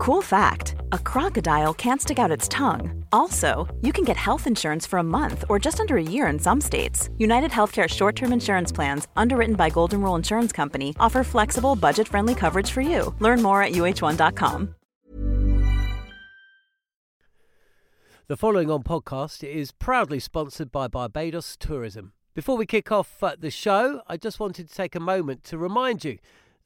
Cool fact a crocodile can't stick out its tongue. Also, you can get health insurance for a month or just under a year in some states. United Healthcare short term insurance plans, underwritten by Golden Rule Insurance Company, offer flexible, budget friendly coverage for you. Learn more at uh1.com. The following on podcast is proudly sponsored by Barbados Tourism. Before we kick off uh, the show, I just wanted to take a moment to remind you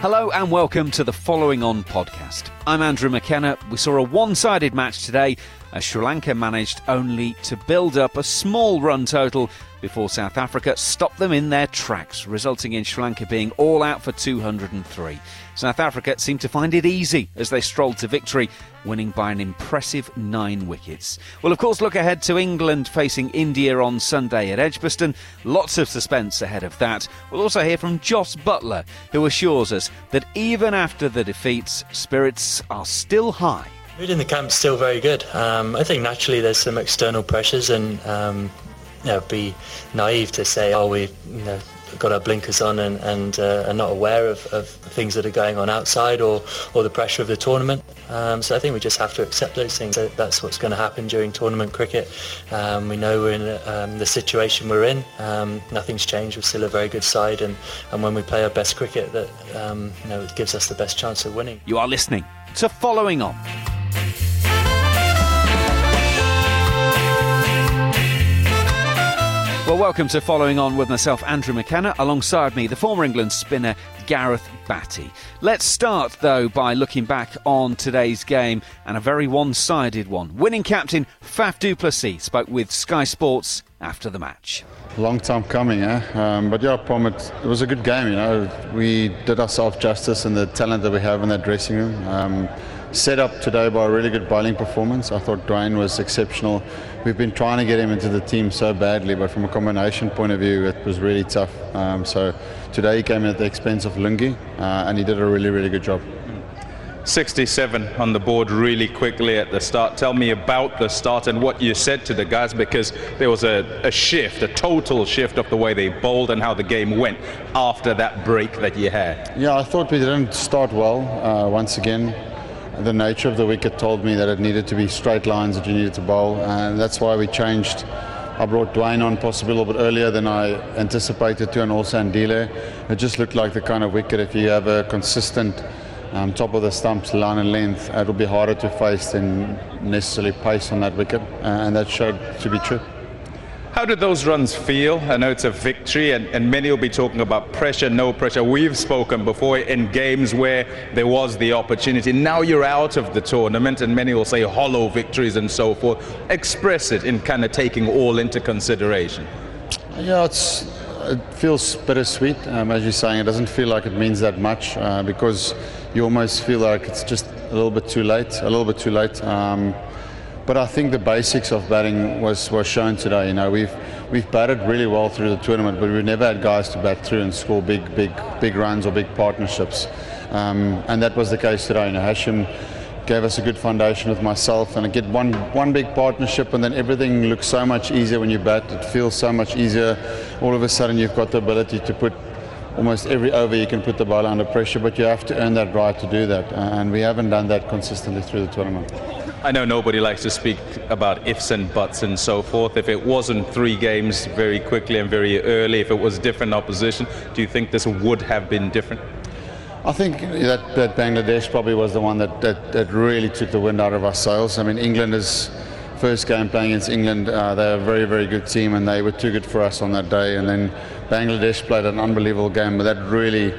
Hello and welcome to the Following On podcast. I'm Andrew McKenna. We saw a one sided match today as Sri Lanka managed only to build up a small run total before South Africa stopped them in their tracks, resulting in Sri Lanka being all out for 203. South Africa seemed to find it easy as they strolled to victory, winning by an impressive nine wickets. We'll, of course, look ahead to England facing India on Sunday at Edgbaston. Lots of suspense ahead of that. We'll also hear from Jos Buttler, who assures us that even after the defeats, spirits are still high. Mood in the camp's still very good. Um, I think naturally there's some external pressures and um, you know, be naive to say, oh, we you know, got our blinkers on and, and uh, are not aware of, of things that are going on outside or, or the pressure of the tournament. Um, so I think we just have to accept those things. That's what's going to happen during tournament cricket. Um, we know we're in um, the situation we're in. Um, nothing's changed. We're still a very good side, and, and when we play our best cricket, that um, you know, it gives us the best chance of winning. You are listening to Following On. Well, welcome to Following On with myself, Andrew McKenna, alongside me, the former England spinner, Gareth Batty. Let's start, though, by looking back on today's game and a very one sided one. Winning captain Faf du Plessis spoke with Sky Sports after the match. Long time coming, eh? Um, but yeah, Pom, it, it, was a good game, you know. We did ourselves justice in the talent that we have in that dressing room. Um, set up today by a really good bowling performance. I thought Dwayne was exceptional. We've been trying to get him into the team so badly, but from a combination point of view, it was really tough. Um, so today he came in at the expense of Lungi, uh, and he did a really, really good job. 67 on the board really quickly at the start. Tell me about the start and what you said to the guys because there was a, a, shift, a total shift of the way they bowled and how the game went after that break that you had. Yeah, I thought we didn't start well uh, once again the nature of the wicket told me that it needed to be straight lines that you needed to bowl, and that's why we changed. I brought Dwaine on possibly a little bit earlier than I anticipated to, and also Andile. It just looked like the kind of wicket if you have a consistent um, top of the stumps line and length, it'll be harder to face than necessarily pace on that wicket, and that showed to be true. How did those runs feel? I know it's a victory, and, and many will be talking about pressure, no pressure. We've spoken before in games where there was the opportunity. Now you're out of the tournament, and many will say hollow victories and so forth. Express it in kind of taking all into consideration. Yeah, it's, it feels bittersweet. Um, as you're saying, it doesn't feel like it means that much uh, because you almost feel like it's just a little bit too late, a little bit too late. Um, but I think the basics of batting was, was shown today. You know, we've we've batted really well through the tournament, but we've never had guys to bat through and score big, big, big runs or big partnerships. Um, and that was the case today. You know, Hashim gave us a good foundation with myself, and I get one one big partnership, and then everything looks so much easier when you bat. It feels so much easier. All of a sudden, you've got the ability to put almost every over you can put the ball under pressure, but you have to earn that right to do that, and we haven't done that consistently through the tournament. I know nobody likes to speak about ifs and buts and so forth. If it wasn't three games very quickly and very early, if it was different opposition, do you think this would have been different? I think that, that Bangladesh probably was the one that, that, that really took the wind out of our sails. I mean, England is first game playing against England. Uh, they're a very, very good team, and they were too good for us on that day. And then Bangladesh played an unbelievable game, but that really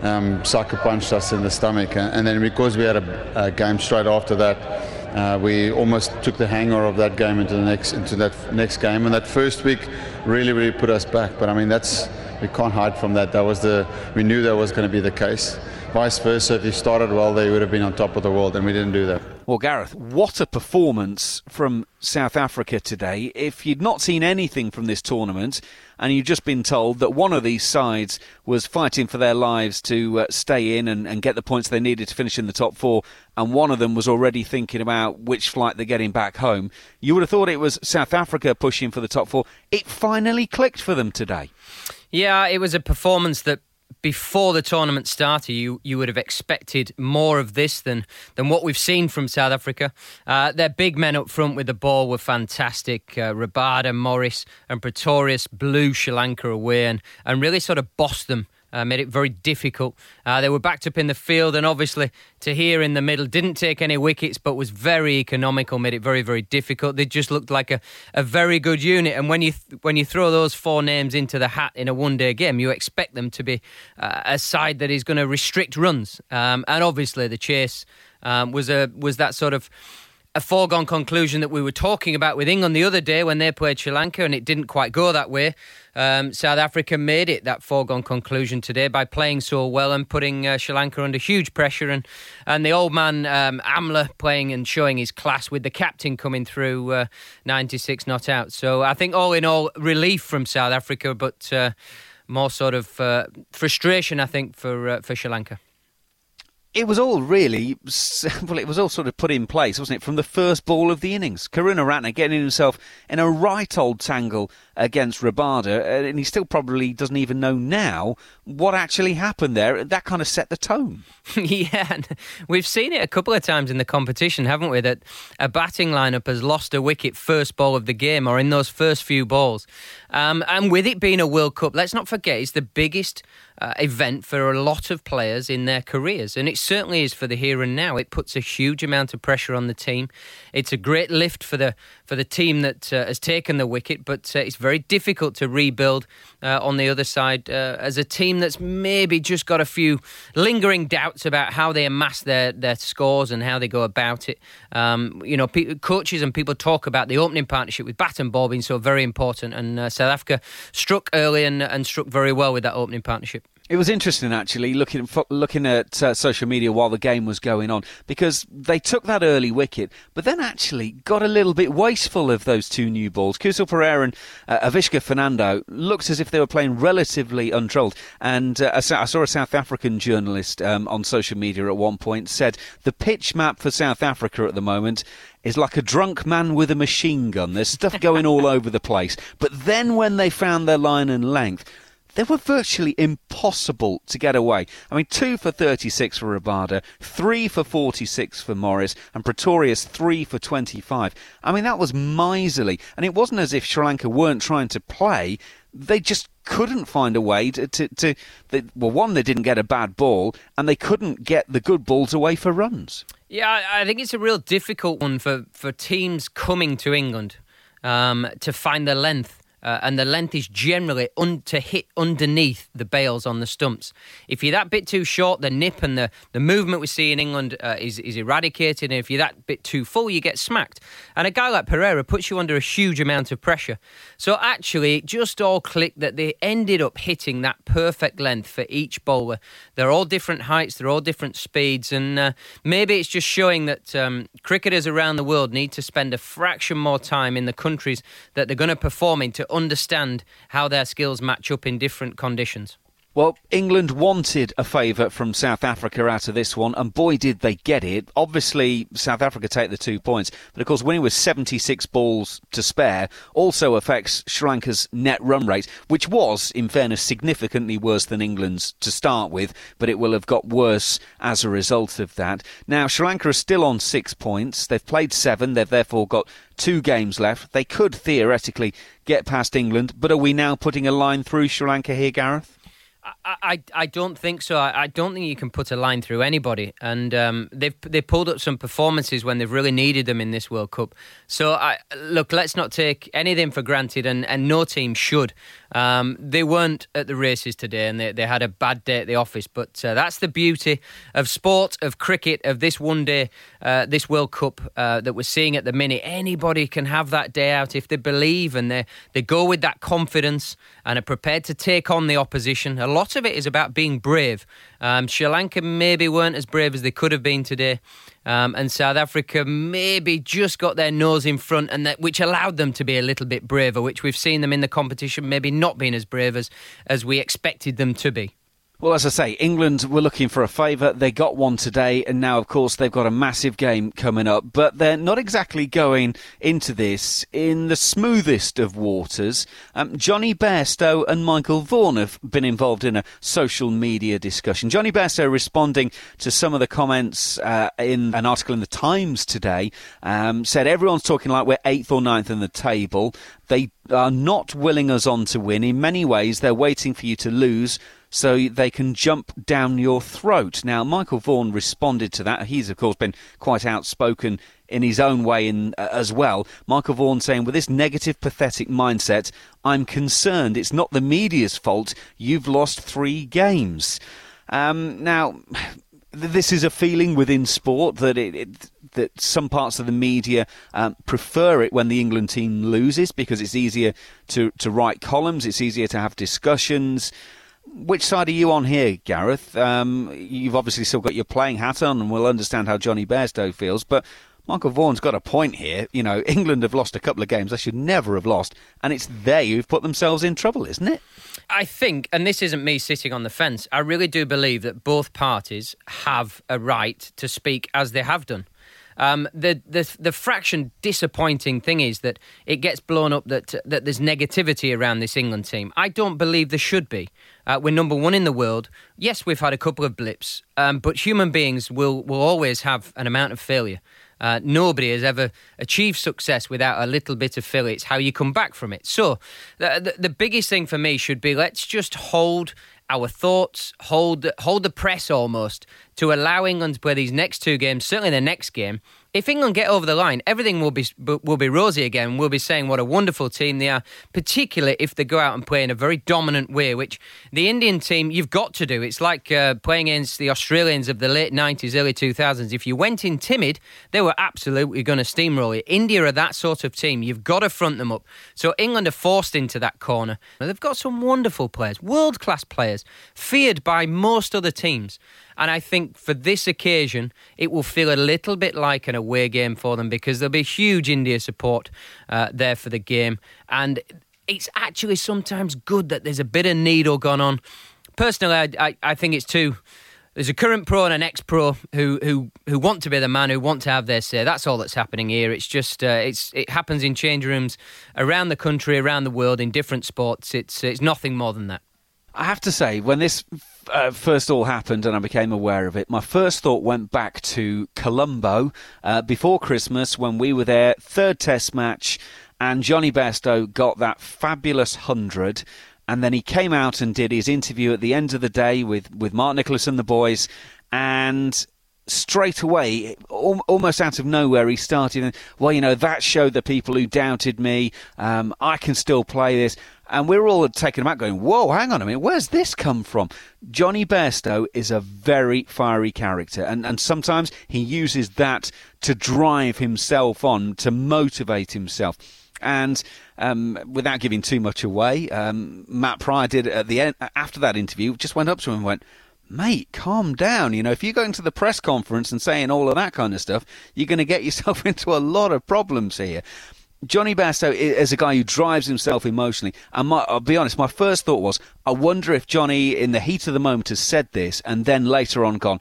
um, sucker punched us in the stomach. And then because we had a, a game straight after that, uh, we almost took the hanger of that game into the next into that next game. And that first week really, really put us back. But I mean, that's we can't hide from that. That was the we knew that was going to be the case. Vice versa, if you started well, they would have been on top of the world, and we didn't do that. Well, Gareth, what a performance from South Africa today. If you'd not seen anything from this tournament and you'd just been told that one of these sides was fighting for their lives to uh, stay in and, and, get the points they needed to finish in the top four, and one of them was already thinking about which flight they're getting back home, you would have thought it was South Africa pushing for the top four. It finally clicked for them today. Yeah, it was a performance that before the tournament started, you you would have expected more of this than than what we've seen from South Africa. Uh, their big men up front with the ball were fantastic. Uh, Rabada, Morris, and Pretorius blew Sri Lanka away and, and really sort of bossed them uh, made it very difficult. Uh, they were backed up in the field, and obviously Tahir in the middle didn't take any wickets, but was very economical, made it very, very difficult. They just looked like a, a very good unit. And when you th- when you throw those four names into the hat in a one day game, you expect them to be uh, a side that is going to restrict runs. Um, and obviously, the chase um, was a was that sort of a foregone conclusion that we were talking about with England the other day when they played Sri Lanka, and it didn't quite go that way. Um, South Africa made it that foregone conclusion today by playing so well and putting uh, Sri Lanka under huge pressure, and and the old man um, Amla playing and showing his class with the captain coming through uh, 96 not out. So I think all in all, relief from South Africa, but uh, more sort of uh, frustration, I think, for uh, for Sri Lanka it was all really well. It was all sort of put in place, wasn't it, from the first ball of the innings? Karuna Karunaratne getting himself in a right old tangle against Rabada, uh, and he still probably doesn't even know now what actually happened there. That kind of set the tone. yeah, we've seen it a couple of times in the competition, haven't we? That a batting lineup has lost a wicket first ball of the game, or in those first few balls, um, and with it being a World Cup, let's not forget it's the biggest uh, event for a lot of players in their careers, and it certainly is for the here and now. It puts a huge amount of pressure on the team. It's a great lift for the for the team that uh, has taken the wicket, but uh, it's very difficult to rebuild uh, on the other side uh, as a team that's maybe just got a few lingering doubts about how they amass their, their scores and how they go about it. Um, you know, pe- coaches and people talk about the opening partnership with bat and ball being so very important, and uh, South Africa struck early and, and struck very well with that opening partnership. It was interesting, actually, looking looking at uh, social media while the game was going on, because they took that early wicket, but then actually got a little bit wasteful of those two new balls. Kusal Perera and uh, Avishka Fernando looked as if they were playing relatively untrolled. And uh, I saw a South African journalist um, on social media at one point said the pitch map for South Africa at the moment is like a drunk man with a machine gun. There's stuff going all over the place. But then when they found their line and length, they were virtually impossible to get away. I mean, two for 36 for Rabada, three for 46 for Morris, and Pretorius three for 25. I mean, that was miserly. And it wasn't as if Sri Lanka weren't trying to play. They just couldn't find a way to, to, to they, well, one, they didn't get a bad ball, and they couldn't get the good balls away for runs. Yeah, I think it's a real difficult one for, for teams coming to England um, to find the length uh, and the length is generally un- to hit underneath the bails on the stumps. If you're that bit too short, the nip and the, the movement we see in England uh, is, is eradicated. And if you're that bit too full, you get smacked. And a guy like Perera puts you under a huge amount of pressure. So actually, it just all clicked that they ended up hitting that perfect length for each bowler. They're all different heights, they're all different speeds. And uh, maybe it's just showing that um, cricketers around the world need to spend a fraction more time in the countries that they're going to perform in to understand how their skills match up in different conditions. Well, England wanted a favour from South Africa out of this one, and boy, did they get it. Obviously, South Africa take the two points, but of course, winning with 76 balls to spare also affects Sri Lanka's net run rate, which was, in fairness, significantly worse than England's to start with, but it will have got worse as a result of that. Now, Sri Lanka are still on six points. They've played seven, they've therefore got two games left. They could theoretically get past England, but are we now putting a line through Sri Lanka here, Gareth? I, I don't think so. I, I, don't think you can put a line through anybody, and um, they've they pulled up some performances when they've really needed them in this World Cup. So I, look, let's not take anything for granted, and, and no team should. Um, they weren't at the races today, and they, they had a bad day at the office. But uh, that's the beauty of sport, of cricket, of this one day, uh, this World Cup uh, that we're seeing at the minute. Anybody can have that day out if they believe and they they go with that confidence and are prepared to take on the opposition. A lot of it is about being brave. Um, Sri Lanka maybe weren't as brave as they could have been today. Um, and South Africa maybe just got their nose in front, and that, which allowed them to be a little bit braver, which we've seen them in the competition maybe not being as brave as, as we expected them to be. Well, as I say, England were looking for a favour. They got one today, and now, of course, they've got a massive game coming up. But they're not exactly going into this in the smoothest of waters. Um, Jonny Bairstow and Michael Vaughan have been involved in a social media discussion. Jonny Bairstow responding to some of the comments uh, in an article in the Times today um, said everyone's talking like we're eighth or ninth in the table. They are not willing us on to win. In many ways, they're waiting for you to lose so they can jump down your throat. Now, Michael Vaughan responded to that. He's, of course, been quite outspoken in his own way in, uh, as well. Michael Vaughan saying, with this negative, pathetic mindset, I'm concerned. It's not the media's fault. You've lost three games. Um, now, this is a feeling within sport that it, it that some parts of the media um, prefer it when the England team loses because it's easier to, to write columns, it's easier to have discussions which side are you on here, Gareth? Um, you've obviously still got your playing hat on, and we'll understand how Jonny Bairstow feels. But Michael Vaughan's got a point here. You know, England have lost a couple of games they should never have lost, and it's they who've put themselves in trouble, isn't it? I think, and this isn't me sitting on the fence, I really do believe that both parties have a right to speak as they have done. Um, the, the the fraction disappointing thing is that it gets blown up that that there's negativity around this England team. I don't believe there should be. Uh, we're number one in the world. Yes, we've had a couple of blips, um, but human beings will will always have an amount of failure. Uh, nobody has ever achieved success without a little bit of failure. It's how you come back from it. So, the, the, the biggest thing for me should be let's just hold our thoughts, hold hold the press almost to allow England to play these next two games, certainly the next game, if England get over the line, everything will be will be rosy again. We'll be saying what a wonderful team they are, particularly if they go out and play in a very dominant way, which the Indian team you've got to do. It's like uh, playing against the Australians of the late nineties, early two thousands. If you went in timid, they were absolutely going to steamroll you. India are that sort of team. You've got to front them up. So England are forced into that corner. Now, They've got some wonderful players, world class players, feared by most other teams. And I think for this occasion, it will feel a little bit like an away game for them because there'll be huge India support uh, there for the game. And it's actually sometimes good that there's a bit of needle gone on. Personally, I, I, I think it's too there's a current pro and an ex pro who who who want to be the man who want to have their say. That's all that's happening here. It's just uh, it's it happens in change rooms around the country, around the world, in different sports. It's it's nothing more than that. I have to say, when this uh, first all happened and I became aware of it, my first thought went back to Colombo uh, before Christmas when we were there, third test match, and Jonny Bairstow got that fabulous 100. And then he came out and did his interview at the end of the day with, with Mark Nicholas and the boys. And straight away, almost out of nowhere, he started. Well, you know, that showed the people who doubted me. Um, I can still play this. And we are all taken aback going, whoa, hang on a minute, where's this come from? Jonny Bairstow is a very fiery character, and, and sometimes he uses that to drive himself on, to motivate himself. And um, without giving too much away, um, Matt Prior did at the end, after that interview, just went up to him and went, mate, calm down. You know, if you're going to the press conference and saying all of that kind of stuff, you're going to get yourself into a lot of problems here. Jonny Bairstow is a guy who drives himself emotionally. And my, I'll be honest, my first thought was, I wonder if Jonny, in the heat of the moment, has said this and then later on gone,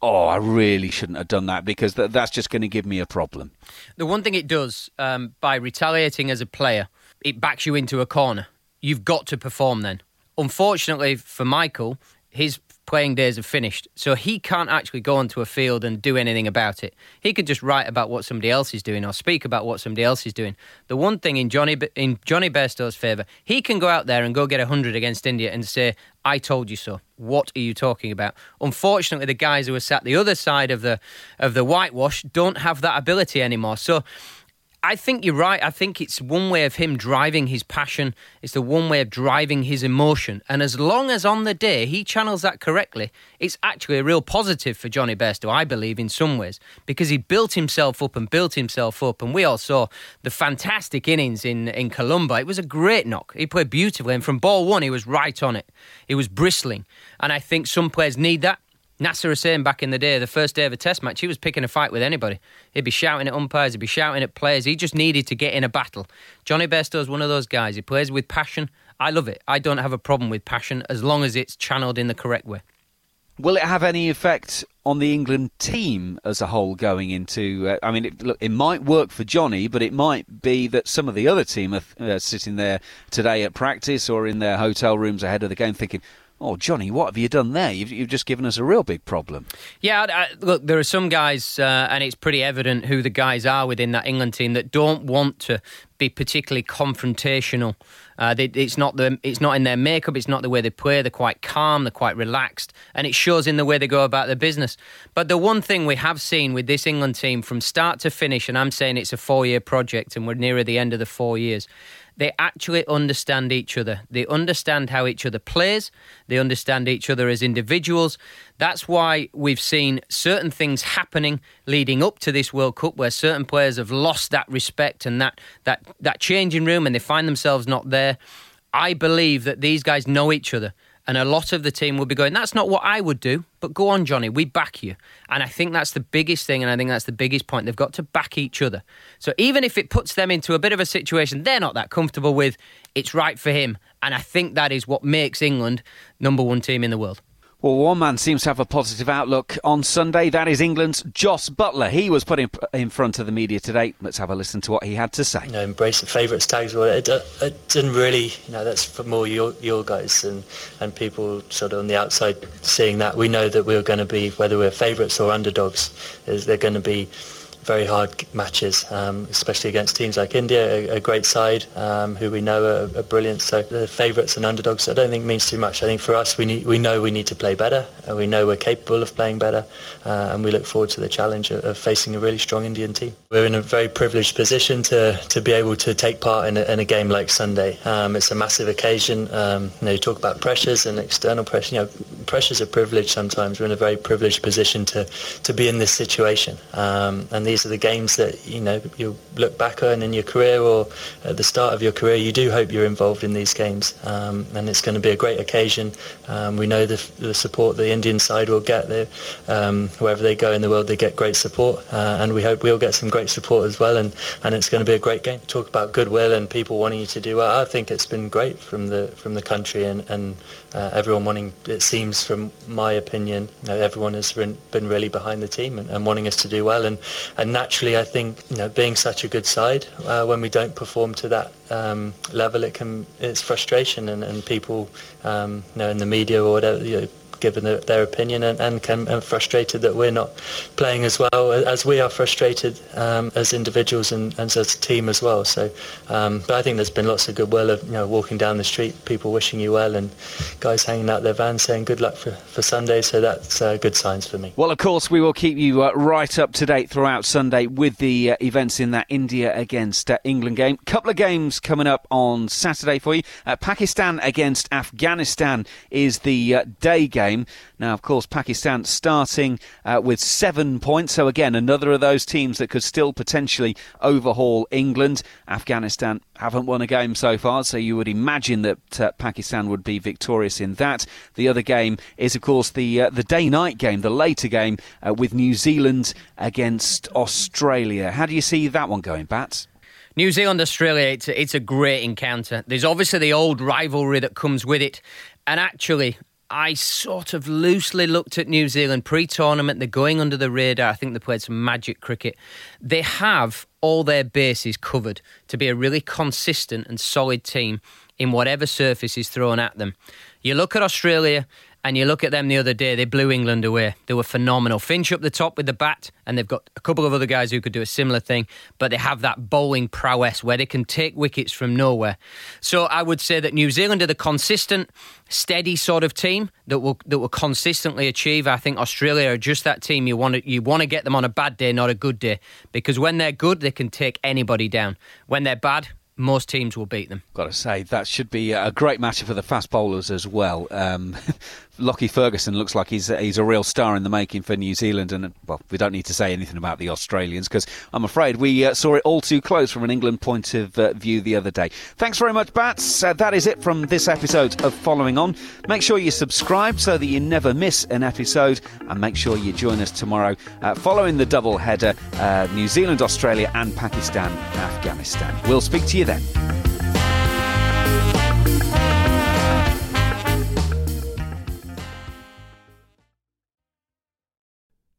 oh, I really shouldn't have done that because th- that's just going to give me a problem. The one thing it does, um, by retaliating as a player, it backs you into a corner. You've got to perform then. Unfortunately for Michael, his playing days are finished. So he can't actually go onto a field and do anything about it. He could just write about what somebody else is doing or speak about what somebody else is doing. The one thing in Jonny in Jonny Bairstow's favour, he can go out there and go get 100 against India and say, I told you so. What are you talking about? Unfortunately, the guys who are sat the other side of the of the whitewash don't have that ability anymore. So I think you're right. I think it's one way of him driving his passion. It's the one way of driving his emotion. And as long as on the day he channels that correctly, it's actually a real positive for Jonny Bairstow, I believe, in some ways, because he built himself up and built himself up. And we all saw the fantastic innings in, in Colombo. It was a great knock. He played beautifully. And from ball one, he was right on it. He was bristling. And I think some players need that. Nasser Hussain back in the day, the first day of a test match, he was picking a fight with anybody. He'd be shouting at umpires, he'd be shouting at players. He just needed to get in a battle. Jonny is one of those guys. He plays with passion. I love it. I don't have a problem with passion as long as it's channeled in the correct way. Will it have any effect on the England team as a whole going into? Uh, I mean, it, look, it might work for Jonny, but it might be that some of the other team are uh, sitting there today at practice or in their hotel rooms ahead of the game thinking, Oh, Jonny, what have you done there? You've, you've just given us a real big problem. Yeah, I, look, there are some guys, uh, and it's pretty evident who the guys are within that England team that don't want to be particularly confrontational. Uh, they, it's not the, it's not in their makeup. It's not the way they play. They're quite calm. They're quite relaxed, and it shows in the way they go about their business. But the one thing we have seen with this England team from start to finish, and I'm saying it's a four-year project, and we're nearer the end of the four years they actually understand each other. They understand how each other plays. They understand each other as individuals. That's why we've seen certain things happening leading up to this World Cup where certain players have lost that respect and that, that, that changing room and they find themselves not there. I believe that these guys know each other. And a lot of the team will be going, that's not what I would do, but go on, Jonny, we back you. And I think that's the biggest thing, and I think that's the biggest point. They've got to back each other. So even if it puts them into a bit of a situation they're not that comfortable with, it's right for him. And I think that is what makes England number one team in the world. Well, one man seems to have a positive outlook on Sunday. That is England's Jos Buttler. He was put in, in front of the media today. Let's have a listen to what he had to say. You know, embrace the favourites tags. Well, it, it didn't really. You know, that's for more your your guys and and people sort of on the outside seeing that. We know that we're going to be whether we're favourites or underdogs. Is they're going to be very hard matches, um, especially against teams like India, a, a great side um, who we know are, are, brilliant. So the favourites and underdogs, I don't think means too much. I think for us, we need, we know we need to play better, and we know we're capable of playing better, uh, and we look forward to the challenge of, of, facing a really strong Indian team. We're in a very privileged position to to be able to take part in a, in a game like Sunday. Um, it's a massive occasion. Um, you know, you talk about pressures and external pressure. You know, pressures are privilege sometimes. We're in a very privileged position to to be in this situation, um, and these these are the games that you know you look back on in your career or at the start of your career. You do hope you're involved in these games, um, and it's going to be a great occasion. Um, we know the, the, support the Indian side will get there. Um, wherever they go in the world, they get great support, uh, and we hope we'll get some great support as well. And, and it's going to be a great game. Talk about goodwill and people wanting you to do well. I think it's been great from the from the country and, and uh, everyone wanting. It seems, from my opinion, you know, everyone has been, really behind the team and, and wanting us to do well. And and and naturally, I think you know, being such a good side, uh, when we don't perform to that um, level, it can it's frustration, and, and people, um, you know, in the media or whatever, you know, given the, their opinion and, and, can, and frustrated that we're not playing as well as we are frustrated um, as individuals and, and, as a team as well. So, um, but I think there's been lots of goodwill of you know walking down the street, people wishing you well, and guys hanging out their vans saying good luck for, for Sunday. So that's uh, good signs for me. Well, of course, we will keep you uh, right up to date throughout Sunday with the uh, events in that India against uh, England game. Couple of games coming up on Saturday for you. Uh, Pakistan against Afghanistan is the uh, day game game. Now, of course, Pakistan starting uh, with seven points. So, again, another of those teams that could still potentially overhaul England. Afghanistan haven't won a game so far, so you would imagine that uh, Pakistan would be victorious in that. The other game is, of course, the uh, the day night game, the later game uh, with New Zealand against Australia. How do you see that one going, Bats? New Zealand, Australia, it's a, it's a great encounter. There's obviously the old rivalry that comes with it. And actually, I sort of loosely looked at New Zealand pre tournament. They're going under the radar. I think they played some magic cricket. They have all their bases covered to be a really consistent and solid team in whatever surface is thrown at them. You look at Australia, And you look at them the other day, they blew England away. They were phenomenal. Finch up the top with the bat, and they've got a couple of other guys who could do a similar thing, but they have that bowling prowess where they can take wickets from nowhere. So I would say that New Zealand are the consistent, steady sort of team that will that will consistently achieve. I think Australia are just that team you want to you want to get them on a bad day, not a good day, because when they're good, they can take anybody down. When they're bad, most teams will beat them. Got to say, that should be a great match for the fast bowlers as well. Um, Lockie Ferguson looks like he's he's a real star in the making for New Zealand, and well, we don't need to say anything about the Australians because I'm afraid we uh, saw it all too close from an England point of uh, view the other day. Thanks very much, Bats. Uh, that is it from this episode of Following On. Make sure you subscribe so that you never miss an episode, and make sure you join us tomorrow uh, following the double header: uh, New Zealand, Australia, and Pakistan, Afghanistan. We'll speak to you then.